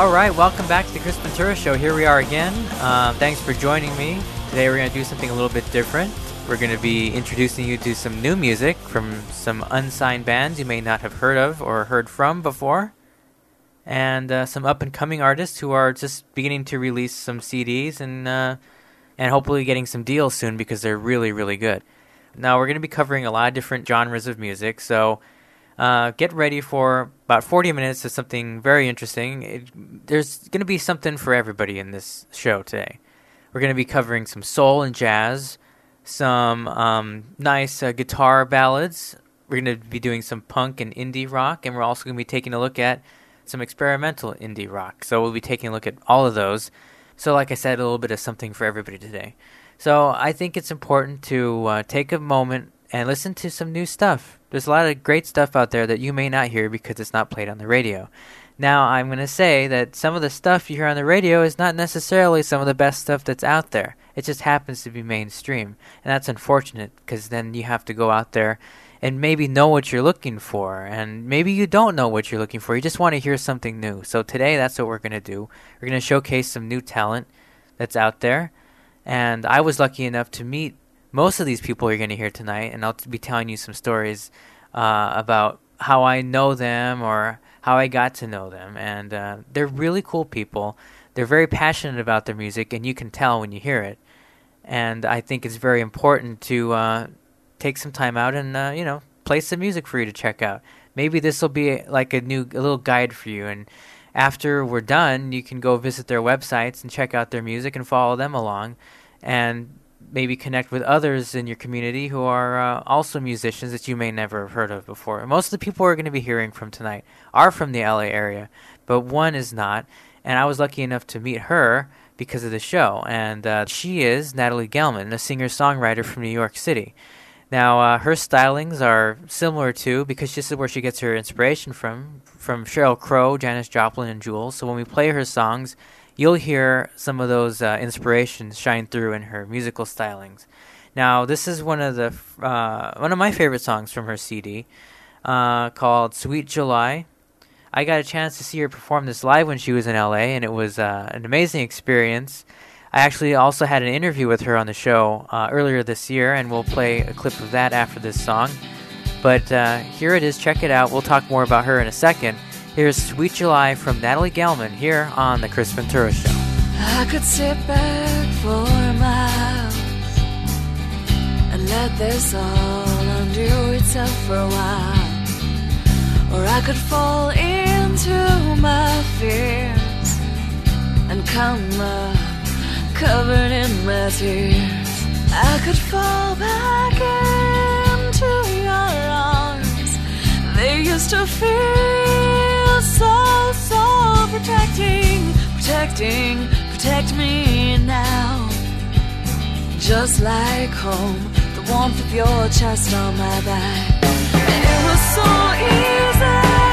All right, welcome back to the Chris Ventura Show. Here we are again. Uh, thanks for joining me. Today we're going to do something a little bit different. We're going to be introducing you to some new music from some unsigned bands you may not have heard of or heard from before, and uh, some up and coming artists who are just beginning to release some CDs and uh, and hopefully getting some deals soon because they're really really good. Now we're going to be covering a lot of different genres of music, so uh, get ready for about 40 minutes of something very interesting. It, there's going to be something for everybody in this show today. We're going to be covering some soul and jazz, some um, nice uh, guitar ballads. We're going to be doing some punk and indie rock, and we're also going to be taking a look at some experimental indie rock. So we'll be taking a look at all of those. So, like I said, a little bit of something for everybody today. So, I think it's important to uh, take a moment and listen to some new stuff. There's a lot of great stuff out there that you may not hear because it's not played on the radio. Now, I'm going to say that some of the stuff you hear on the radio is not necessarily some of the best stuff that's out there. It just happens to be mainstream. And that's unfortunate because then you have to go out there and maybe know what you're looking for. And maybe you don't know what you're looking for. You just want to hear something new. So today, that's what we're going to do. We're going to showcase some new talent that's out there. And I was lucky enough to meet most of these people you're going to hear tonight. And I'll be telling you some stories uh, about how I know them or how I got to know them. And uh, they're really cool people. They're very passionate about their music, and you can tell when you hear it. And I think it's very important to uh, take some time out and uh, you know play some music for you to check out. Maybe this will be like a new a little guide for you. And after we're done, you can go visit their websites and check out their music and follow them along. And maybe connect with others in your community who are uh, also musicians that you may never have heard of before. Most of the people we're going to be hearing from tonight are from the LA area, but one is not. And I was lucky enough to meet her because of the show. And uh, she is Natalie Gelman, a singer songwriter from New York City. Now, uh, her stylings are similar to, because this is where she gets her inspiration from, from Sheryl Crow, Janis Joplin, and Jewel. So when we play her songs, you'll hear some of those uh, inspirations shine through in her musical stylings. Now, this is one of the uh, one of my favorite songs from her CD, uh, called "Sweet July." I got a chance to see her perform this live when she was in LA, and it was uh, an amazing experience. I actually also had an interview with her on the show uh, earlier this year, and we'll play a clip of that after this song. But uh, here it is. Check it out. We'll talk more about her in a second. Here's Sweet July from Natalie Gelman here on The Chris Ventura Show. I could sit back for miles and let this all undo itself for a while. Or I could fall into my fears and come up covered in my tears. I could fall back into your arms. They used to feel so, so protecting, protecting, protect me now. Just like home, the warmth of your chest on my back. It was so easy.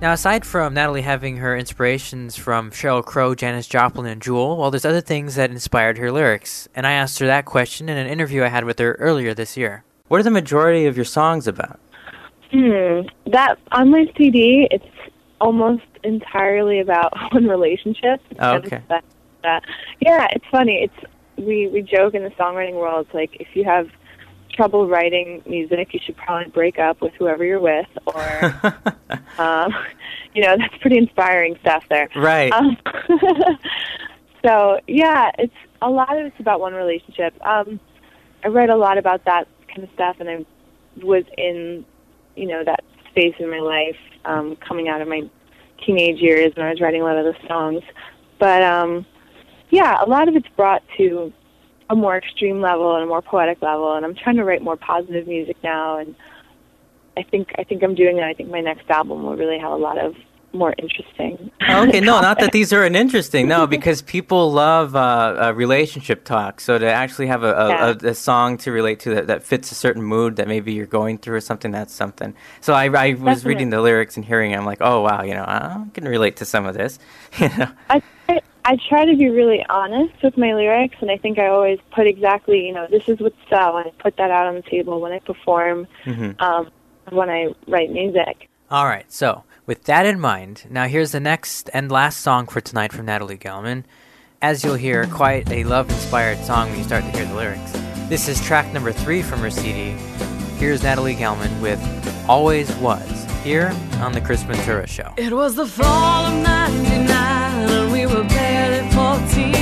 Now, aside from Natalie having her inspirations from Sheryl Crow, Janis Joplin, and Jewel, well, there's other things that inspired her lyrics, and I asked her that question in an interview I had with her earlier this year. What are the majority of your songs about? Hmm. That on my CD, it's almost entirely about one relationship. Oh, okay. That, that, yeah, it's funny. It's we we joke in the songwriting world. It's like if you have trouble writing music, you should probably break up with whoever you're with, or um, you know, that's pretty inspiring stuff there. Right. Um, so yeah, it's a lot of it's about one relationship. Um, I read a lot about that kind of stuff, and I was in, you know, that space in my life um, coming out of my teenage years when I was writing a lot of those songs. But um, yeah, a lot of it's brought to a more extreme level and a more poetic level, and I'm trying to write more positive music now, and I think I think I'm doing that. I think my next album will really have a lot of more interesting. okay, no, not that these are uninteresting. No, because people love uh, uh, relationship talk. So to actually have a, a, yeah. a, a song to relate to that, that, fits a certain mood that maybe you're going through or something, that's something. So I, I was reading the lyrics and hearing it. I'm like, oh, wow, you know, I can relate to some of this. you know? I, I try to be really honest with my lyrics, and I think I always put exactly, you know, this is what's sell, and I put that out on the table when I perform, mm-hmm. um, when I write music. All right, so with that in mind, now here's the next and last song for tonight from Natalie Gelman. As you'll hear, quite a love inspired song when you start to hear the lyrics. This is track number three from her CD. Here's Natalie Gelman with Always Was, here on The Chris Ventura Show. It was the fall of 99, and we were barely 14.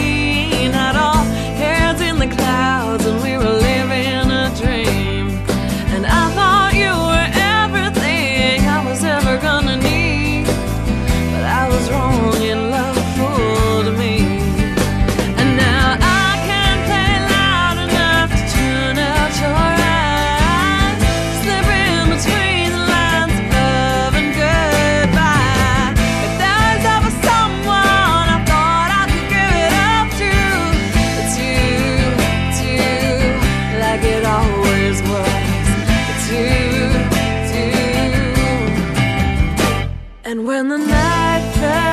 when the night fell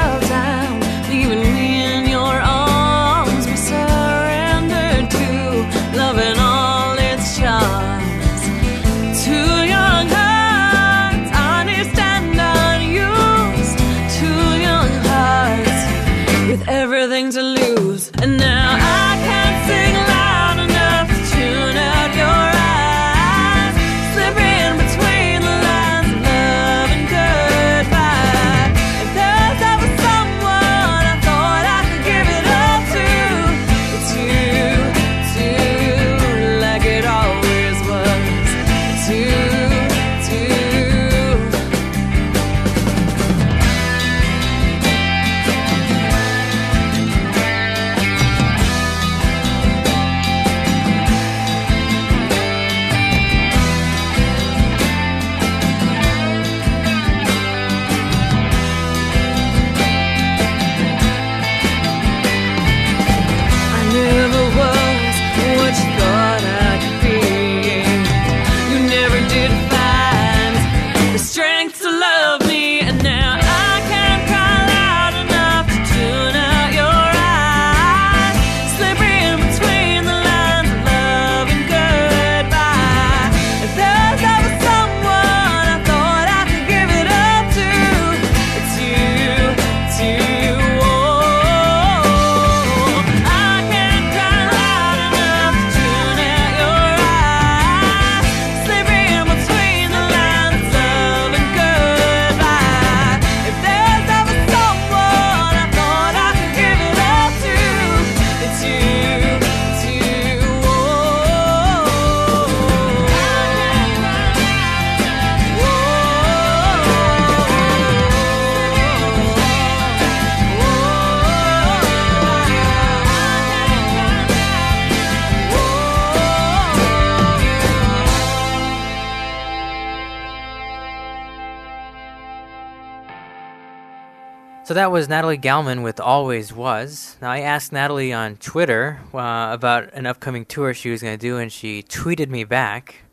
that was Natalie Gelman with Always Was. Now, I asked Natalie on Twitter uh, about an upcoming tour she was going to do, and she tweeted me back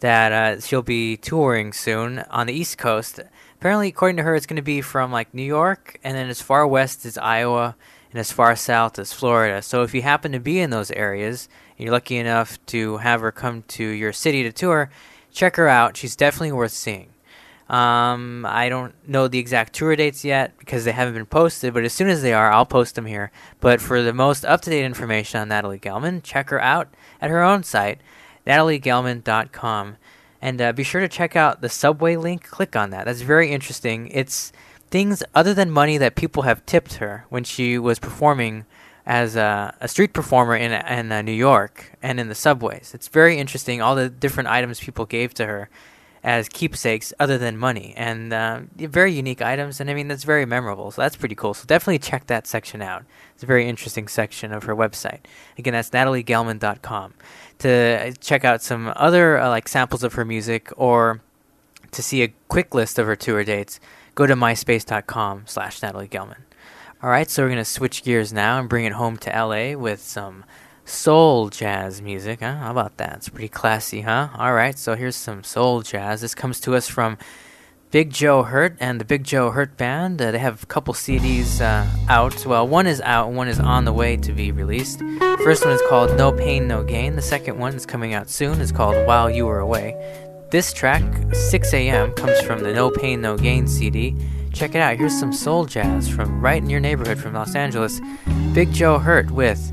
that uh, she'll be touring soon on the East Coast. Apparently, according to her, it's going to be from like New York, and then as far west as Iowa, and as far south as Florida. So if you happen to be in those areas, and you're lucky enough to have her come to your city to tour, check her out. She's definitely worth seeing. Um, I don't know the exact tour dates yet because they haven't been posted, but as soon as they are, I'll post them here. But for the most up to date information on Natalie Gelman, check her out at her own site, nataliegelman.com. And uh, be sure to check out the subway link. Click on that. That's very interesting. It's things other than money that people have tipped her when she was performing as a, a street performer in, in uh, New York and in the subways. It's very interesting, all the different items people gave to her as keepsakes other than money. And uh, very unique items and i mean that's very memorable so that's pretty cool. So definitely check that section out. It's a very interesting section of her website. Again that's nataliegelman.com to check out some other uh, like samples of her music or to see a quick list of her tour dates go to myspace.com slash natalie gelman. All right so we're going to switch gears now and bring it home to la with some soul jazz music. Huh? How about that? It's pretty classy, huh? All right, so here's some soul jazz. This comes to us from Big Joe Hurt and the Big Joe Hurt Band. Uh, they have a couple CDs uh, out. Well, one is out, one is on the way to be released. First one is called No Pain, No Gain. The second one is coming out soon. It's called While You Were Away. This track, 6 a.m., comes from the No Pain, No Gain CD. Check it out. Here's some soul jazz from right in your neighborhood from Los Angeles. Big Joe Hurt with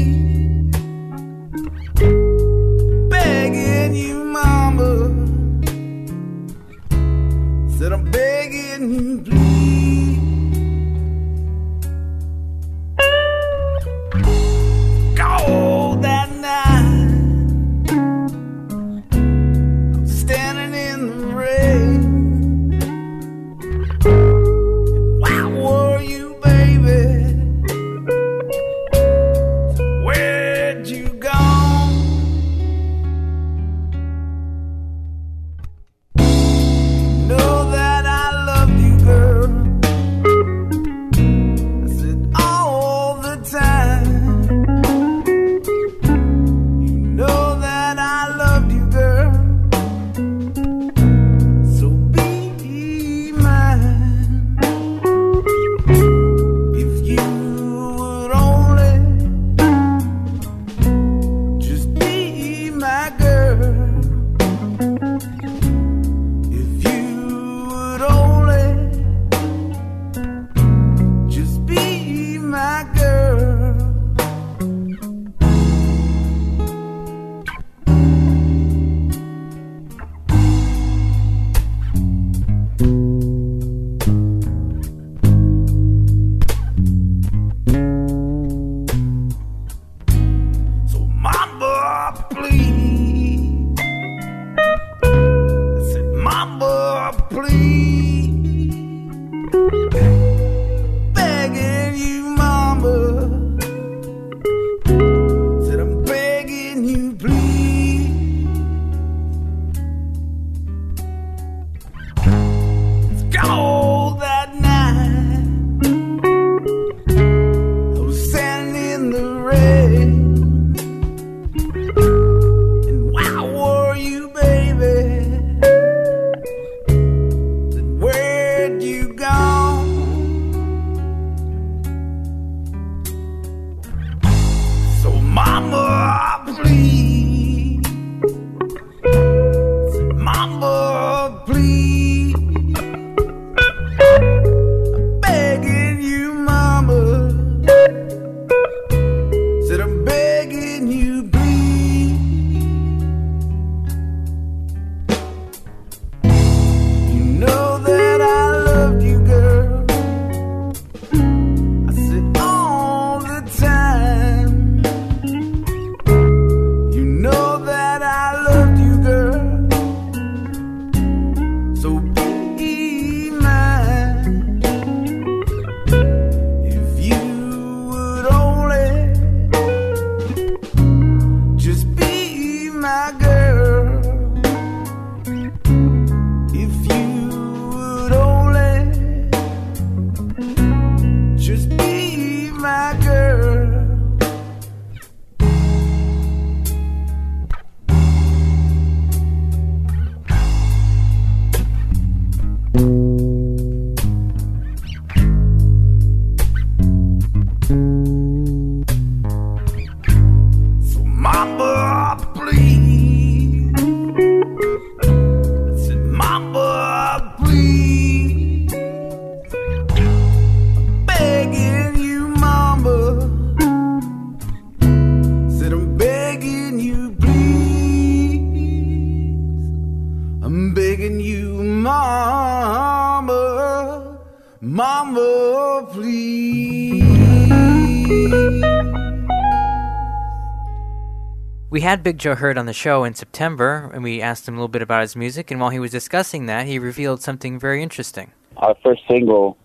We had Big Joe Hurt on the show in September, and we asked him a little bit about his music. And while he was discussing that, he revealed something very interesting. our first single,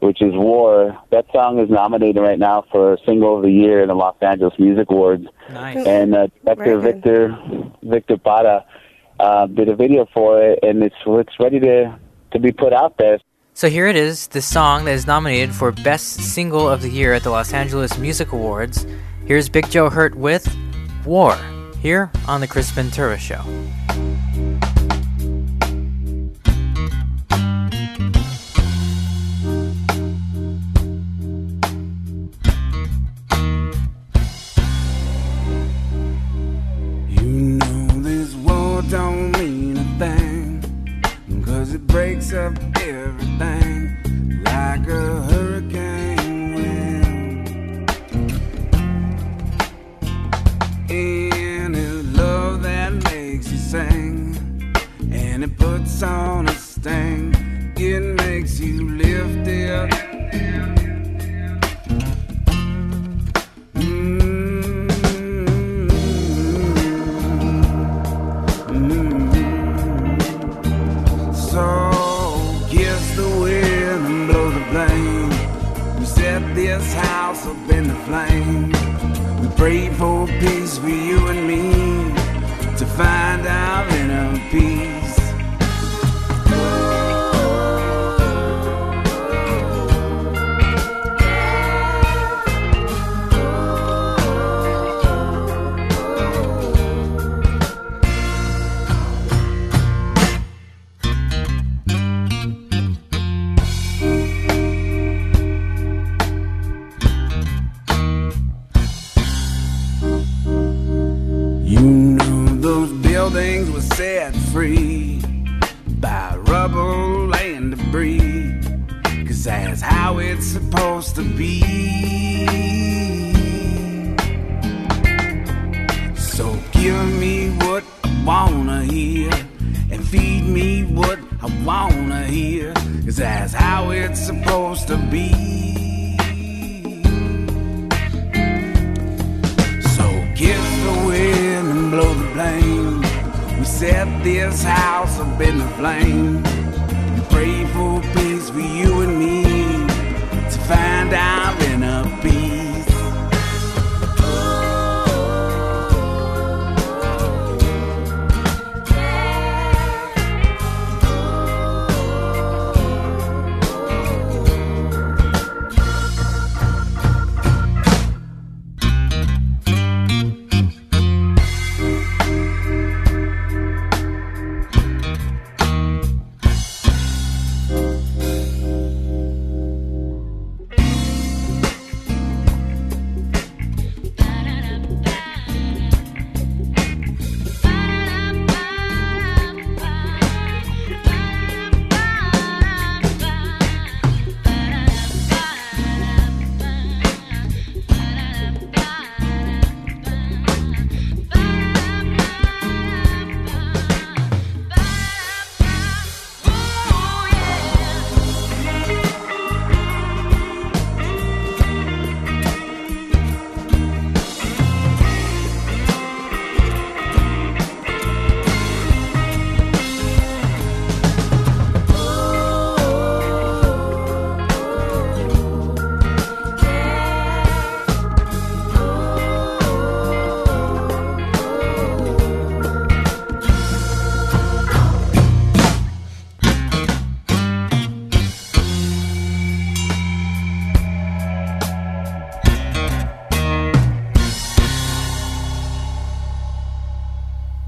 which is War. That song is nominated right now for Single of the Year in the Los Angeles Music Awards. Nice. And uh, Director Very good. Victor Victor Pata uh, did a video for it, and it's it's ready to to be put out there. So here it is, the song that is nominated for Best Single of the Year at the Los Angeles Music Awards. Here's Big Joe Hurt with War, here on The Chris Ventura Show. You know this war don't mean a thing Cause it breaks up everything Like a hurricane And it puts on a sting It makes you lift it So kiss the wind and blow the. We set this house up in the flame. We pray for peace for you and me to find our inner peace.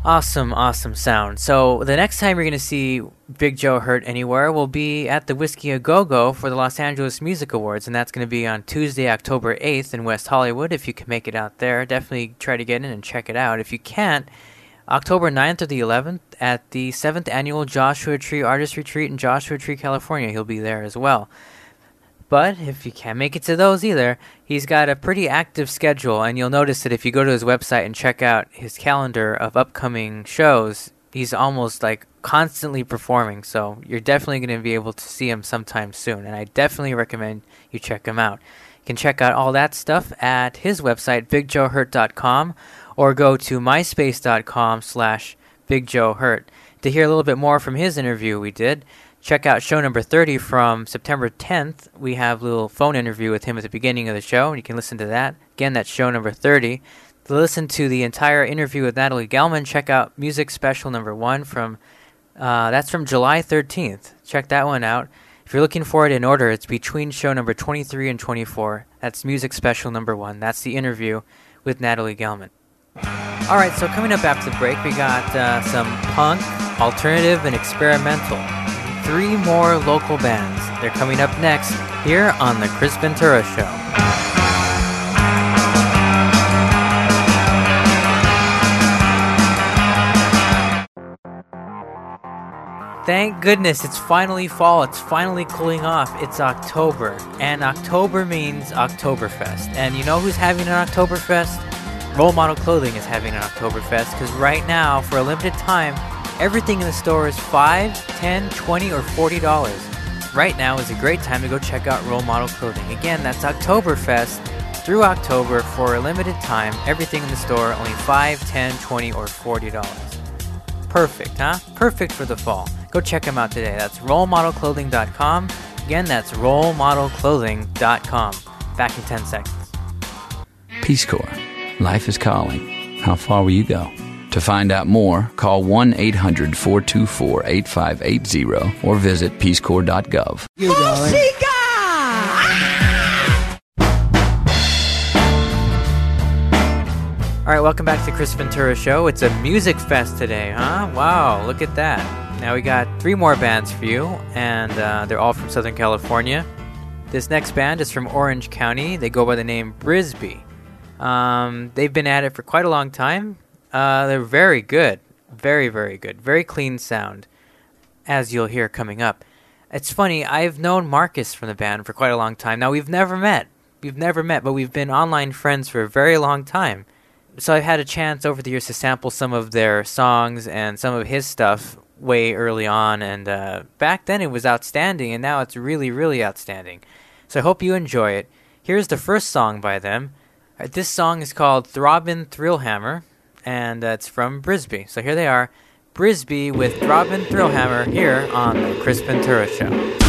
Awesome, awesome sound. So the next time you're going to see Big Joe Hurt anywhere will be at the Whisky A Go Go for the Los Angeles Music Awards, and that's going to be on Tuesday, October 8th in West Hollywood. If you can make it out there, definitely try to get in and check it out. If you can't, October 9th or the 11th at the 7th Annual Joshua Tree Artist Retreat in Joshua Tree, California. He'll be there as well. But if you can't make it to those either, he's got a pretty active schedule, and you'll notice that if you go to his website and check out his calendar of upcoming shows, he's almost like constantly performing, so you're definitely going to be able to see him sometime soon. And I definitely recommend you check him out. You can check out all that stuff at his website, bigjoehurt.com, or go to myspace.com slash bigjoehurt. To hear a little bit more from his interview we did, check out show number 30 from September 10th. We have a little phone interview with him at the beginning of the show, and you can listen to that. Again, that's show number 30. To listen to the entire interview with Natalie Gelman, check out music special number one from uh, that's from July 13th. Check that one out. If you're looking for it in order, it's between show number 23 and 24. That's music special number one. That's the interview with Natalie Gelman. All right, so coming up after the break, we got uh, some punk, alternative, and experimental. Three more local bands. They're coming up next here on The Chris Ventura Show. Thank goodness it's finally fall. It's finally cooling off. It's October. And October means Oktoberfest. And you know who's having an Oktoberfest? Role Model Clothing is having an Oktoberfest because right now, for a limited time, everything in the store is 5 10 20 or $40. Right now is a great time to go check out Role Model Clothing. Again, that's Oktoberfest through October for a limited time. Everything in the store only 5 10 20 or $40. Perfect, huh? Perfect for the fall. Go check them out today. That's rolemodelclothing.com. Again, that's rolemodelclothing.com. Back in 10 seconds. Peace Corps. Life is calling. How far will you go? To find out more, call 1 800 424 8580 or visit peacecorps.gov. You. All right, welcome back to the Chris Ventura Show. It's a music fest today, huh? Wow, look at that. Now we got three more bands for you, and uh, they're all from Southern California. This next band is from Orange County. They go by the name Brisby. Um, they've been at it for quite a long time. Uh, they're very good, very very good, very clean sound, as you'll hear coming up. It's funny. I've known Marcus from the band for quite a long time. Now we've never met. We've never met, but we've been online friends for a very long time so I've had a chance over the years to sample some of their songs and some of his stuff way early on, and uh, back then it was outstanding, and now it's really, really outstanding. So I hope you enjoy it. Here's the first song by them. Uh, this song is called Throbbin' Thrillhammer, and uh, from Brisby. So here they are, Brisby with Throbbin' Thrillhammer here on the Chris Ventura Show.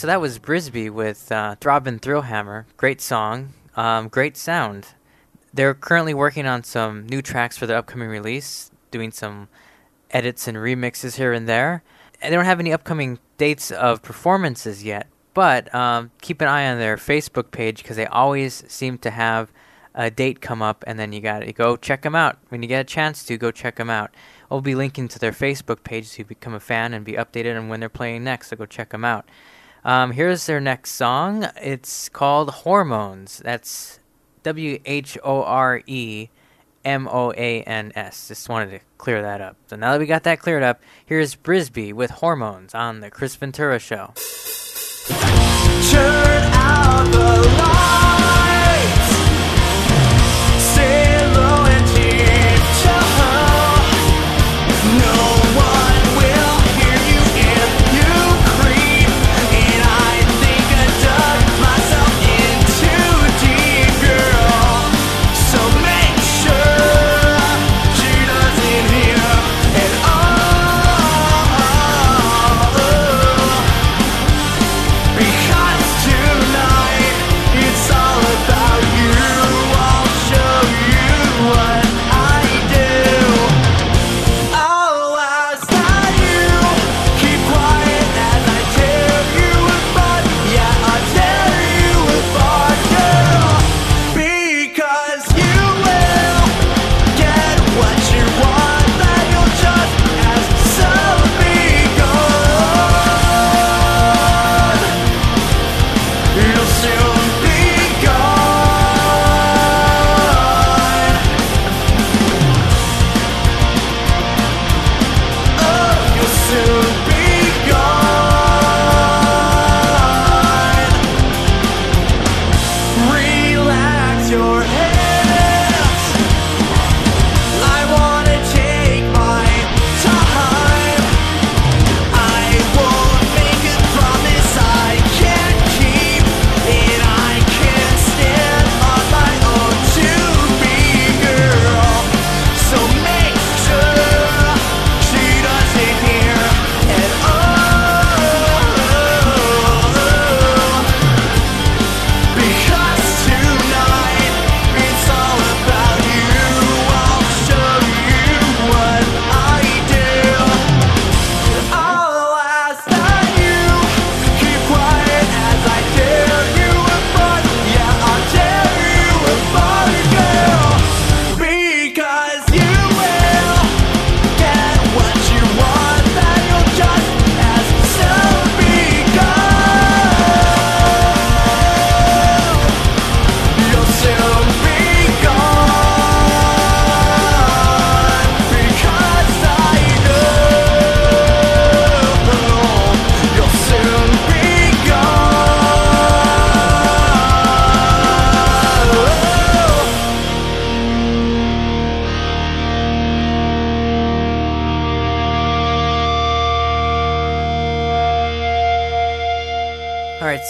So that was Brisby with uh, Throbbin' Thrillhammer. Great song, um, great sound. They're currently working on some new tracks for their upcoming release, doing some edits and remixes here and there. And they don't have any upcoming dates of performances yet, but um, keep an eye on their Facebook page because they always seem to have a date come up, and then you got to go check them out. When you get a chance to, go check them out. I'll be linking to their Facebook page so you become a fan and be updated on when they're playing next, so go check them out. Um, here's their next song. It's called Hormones. That's W H O R E M O A N S. Just wanted to clear that up. So now that we got that cleared up, here's Brisby with Hormones on the Chris Ventura Show. Turn out the lights.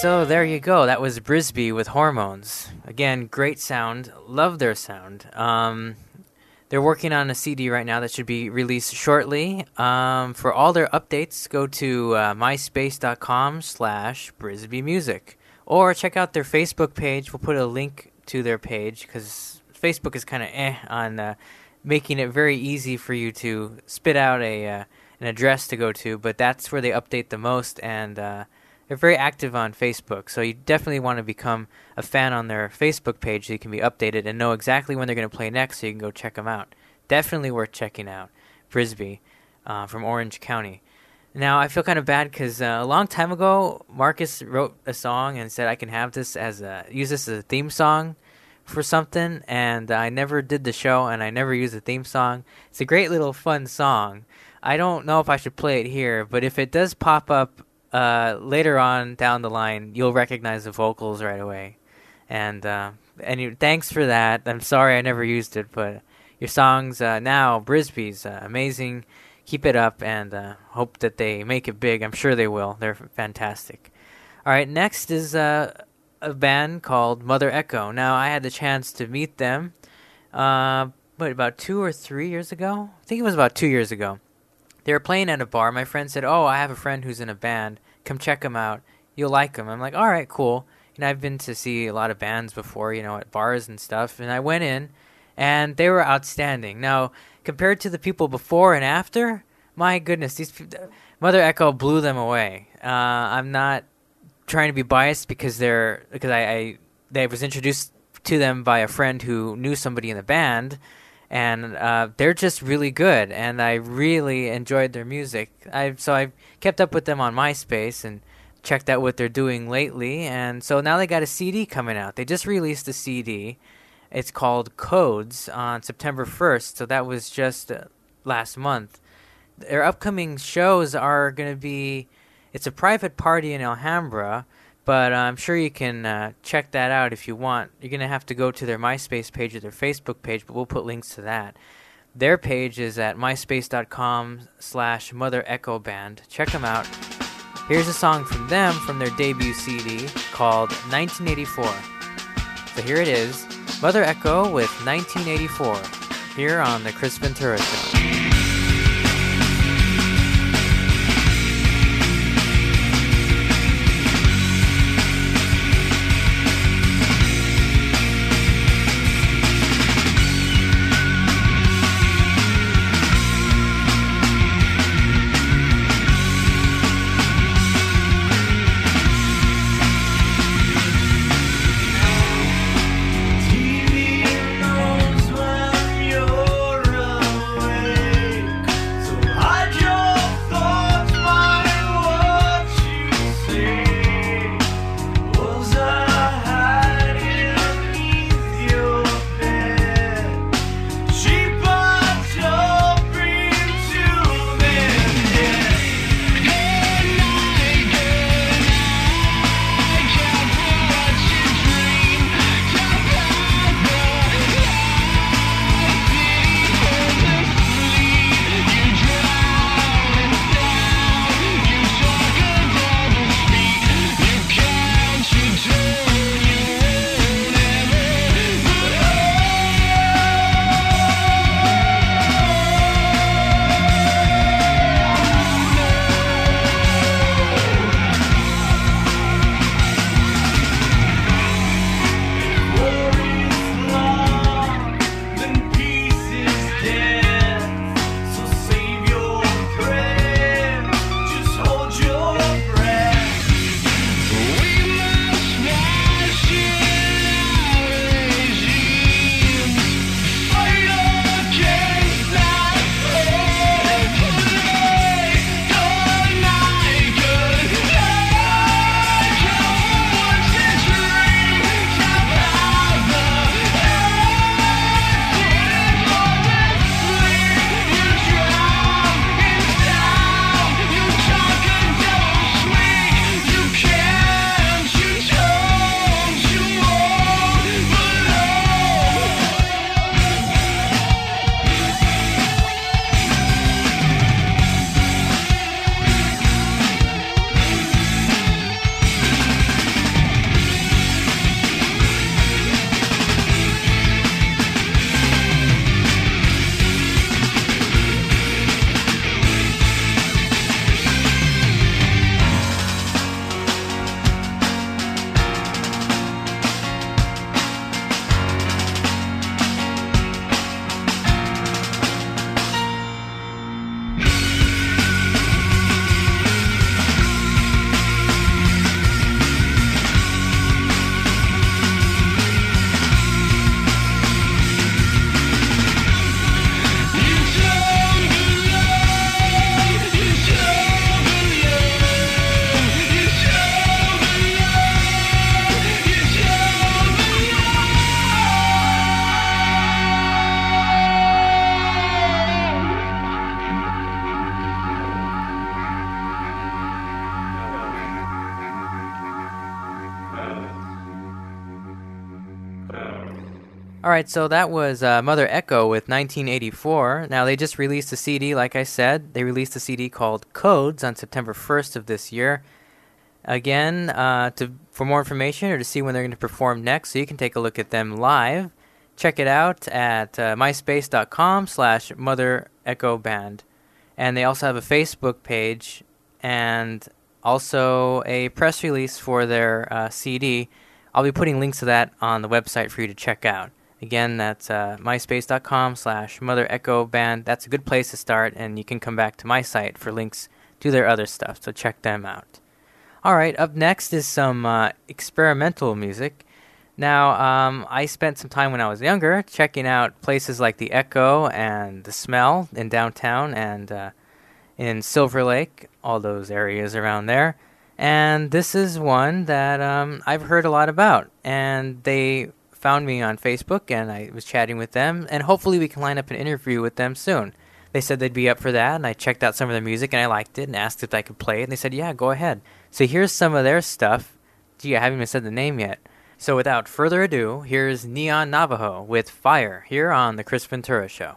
So there you go. That was Brisby with Hormones. Again, great sound. Love their sound. Um, they're working on a CD right now that should be released shortly. Um, for all their updates, go to uh, myspace.com slash Brisby Music. Or check out their Facebook page. We'll put a link to their page because Facebook is kind of eh on uh, making it very easy for you to spit out a uh, an address to go to. But that's where they update the most and... They're very active on Facebook, so you definitely want to become a fan on their Facebook page so you can be updated and know exactly when they're going to play next so you can go check them out. Definitely worth checking out. Brisby uh, from Orange County. Now, I feel kind of bad because uh, a long time ago, Marcus wrote a song and said I can have this as a use this as a theme song for something, and I never did the show and I never used the theme song. It's a great little fun song. I don't know if I should play it here, but if it does pop up uh, later on down the line, you'll recognize the vocals right away. And uh, and you, thanks for that. I'm sorry I never used it, but your songs uh, now, Brisby's uh, amazing. Keep it up, and uh, hope that they make it big. I'm sure they will. They're fantastic. All right, next is uh, a band called Mother Echo. Now I had the chance to meet them, what about two or three years ago? I think it was about two years ago. They were playing at a bar. My friend said, "Oh, I have a friend who's in a band. Come check him out. you'll like them. I'm like, all right, cool. Know, I've been to see a lot of bands before, you know, at bars and stuff, and I went in, and they were outstanding. Now, compared to the people before and after, my goodness, these pe- Mother Echo blew them away. Uh, I'm not trying to be biased because they're because I, I they was introduced to them by a friend who knew somebody in the band, and uh, they're just really good, and I really enjoyed their music. I so I kept up with them on MySpace and checked out what they're doing lately, and so now they got a CD coming out. They just released a CD. It's called Codes on September 1st, so that was just uh, last month. Their upcoming shows are going to be it's a private party in Alhambra, but uh, I'm sure you can uh, check that out if you want. You're going to have to go to their MySpace page or their Facebook page, but we'll put links to that. Their page is at myspace.com slash Mother Echo Band. Check them out. Here's a song from them from their debut CD called 1984. So here it is, Mother Echo with 1984, here on the Chris Ventura Show. Right, so that was uh, Mother Echo with 1984. Now they just released a CD, like I said. They released a CD called Codes on September 1st of this year. Again, uh, to for more information or to see when they're going to perform next, so you can take a look at them live. Check it out at uh, myspace.com/slash Mother Echo Band, and they also have a Facebook page and also a press release for their uh, CD. I'll be putting links to that on the website for you to check out. Again, that's uh, myspace.com slash Mother Echo Band. That's a good place to start, and you can come back to my site for links to their other stuff, so check them out. All right, up next is some uh, experimental music. Now, um, I spent some time when I was younger checking out places like the Echo and the Smell in downtown and uh, in Silver Lake, all those areas around there. And this is one that um, I've heard a lot about. And they found me on Facebook and I was chatting with them. And hopefully, we can line up an interview with them soon. They said they'd be up for that. And I checked out some of their music and I liked it and asked if I could play it. And they said, yeah, go ahead. So here's some of their stuff. Gee, I haven't even said the name yet. So without further ado, here's Neon Navajo with Fire here on The Chris Ventura Show.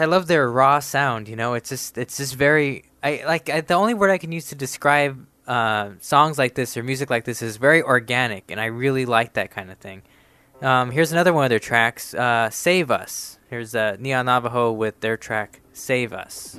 I love their raw sound. You know, it's just it's just very. I like I, the only word I can use to describe uh, songs like this or music like this is very organic, and I really like that kind of thing. Um, here's another one of their tracks, uh, "Save Us." Here's uh, Neon Navajo with their track "Save Us."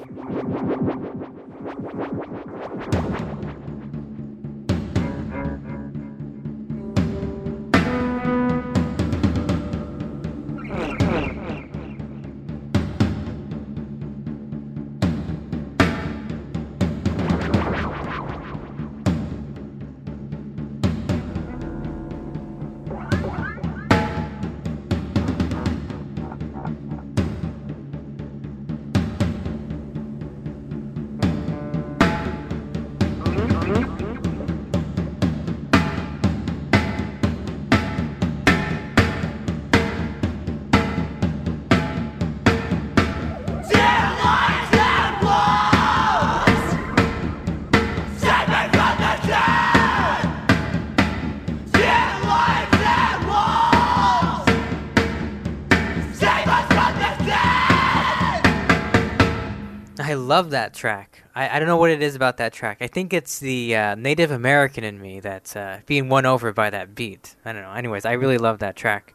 Love that track. I, I don't know what it is about that track. I think it's the uh, Native American in me that's uh, being won over by that beat. I don't know. Anyways, I really love that track.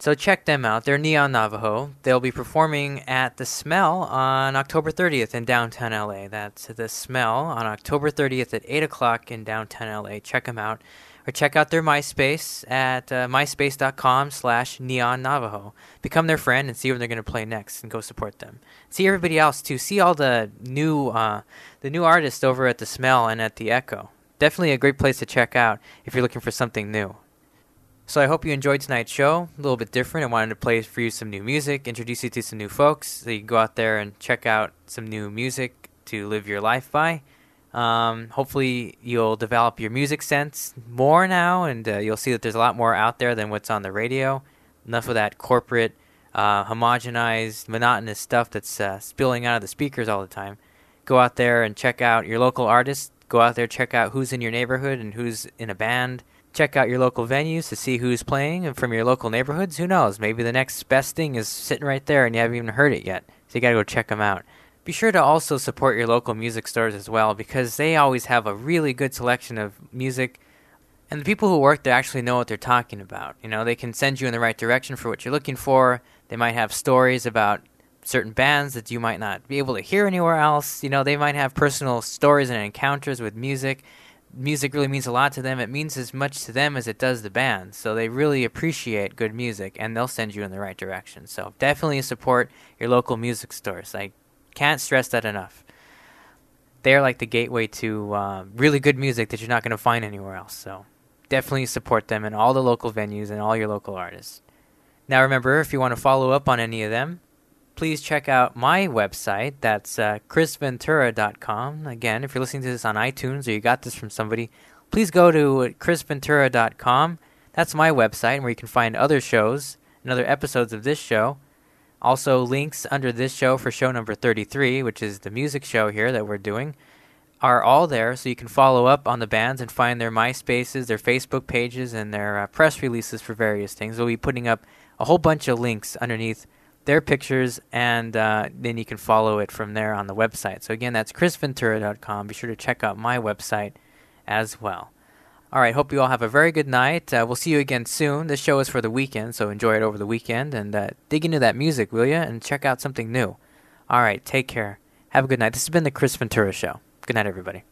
So check them out. They're Neon Navajo. They'll be performing at The Smell on October 30th in downtown LA. That's The Smell on October 30th at 8 o'clock in downtown LA. Check them out or check out their MySpace at uh, myspace.com slash neon navajo. Become their friend and see when they're going to play next and go support them. See everybody else too. See all the new uh, the new artists over at the Smell and at the Echo. Definitely a great place to check out if you're looking for something new. So I hope you enjoyed tonight's show. A little bit different. I wanted to play for you some new music, introduce you to some new folks, so you can go out there and check out some new music to live your life by. Um, hopefully, you'll develop your music sense more now, and uh, you'll see that there's a lot more out there than what's on the radio. Enough of that corporate, uh, homogenized, monotonous stuff that's uh, spilling out of the speakers all the time. Go out there and check out your local artists. Go out there, check out who's in your neighborhood and who's in a band. Check out your local venues to see who's playing and from your local neighborhoods. Who knows? Maybe the next best thing is sitting right there and you haven't even heard it yet. So you got to go check them out. Be sure to also support your local music stores as well because they always have a really good selection of music. And the people who work there actually know what they're talking about. You know, they can send you in the right direction for what you're looking for. They might have stories about certain bands that you might not be able to hear anywhere else. You know, they might have personal stories and encounters with music music really means a lot to them. It means as much to them as it does the band. So they really appreciate good music and they'll send you in the right direction. So definitely support your local music stores. I can't stress that enough. They're like the gateway to uh, really good music that you're not going to find anywhere else. So definitely support them and all the local venues and all your local artists. Now remember, if you want to follow up on any of them, please check out my website. That's uh, chrisventura.com. Again, if you're listening to this on iTunes or you got this from somebody, please go to chrisventura.com. That's my website where you can find other shows and other episodes of this show. Also, links under this show for show number 33, which is the music show here that we're doing, are all there so you can follow up on the bands and find their MySpaces, their Facebook pages, and their uh, press releases for various things. We'll be putting up a whole bunch of links underneath their pictures, and uh, then you can follow it from there on the website. So again, that's chrisventura.com. Be sure to check out my website as well. All right, hope you all have a very good night. Uh, we'll see you again soon. This show is for the weekend, so enjoy it over the weekend and uh, dig into that music, will you? And check out something new. All right, take care. Have a good night. This has been the Chris Ventura Show. Good night, everybody.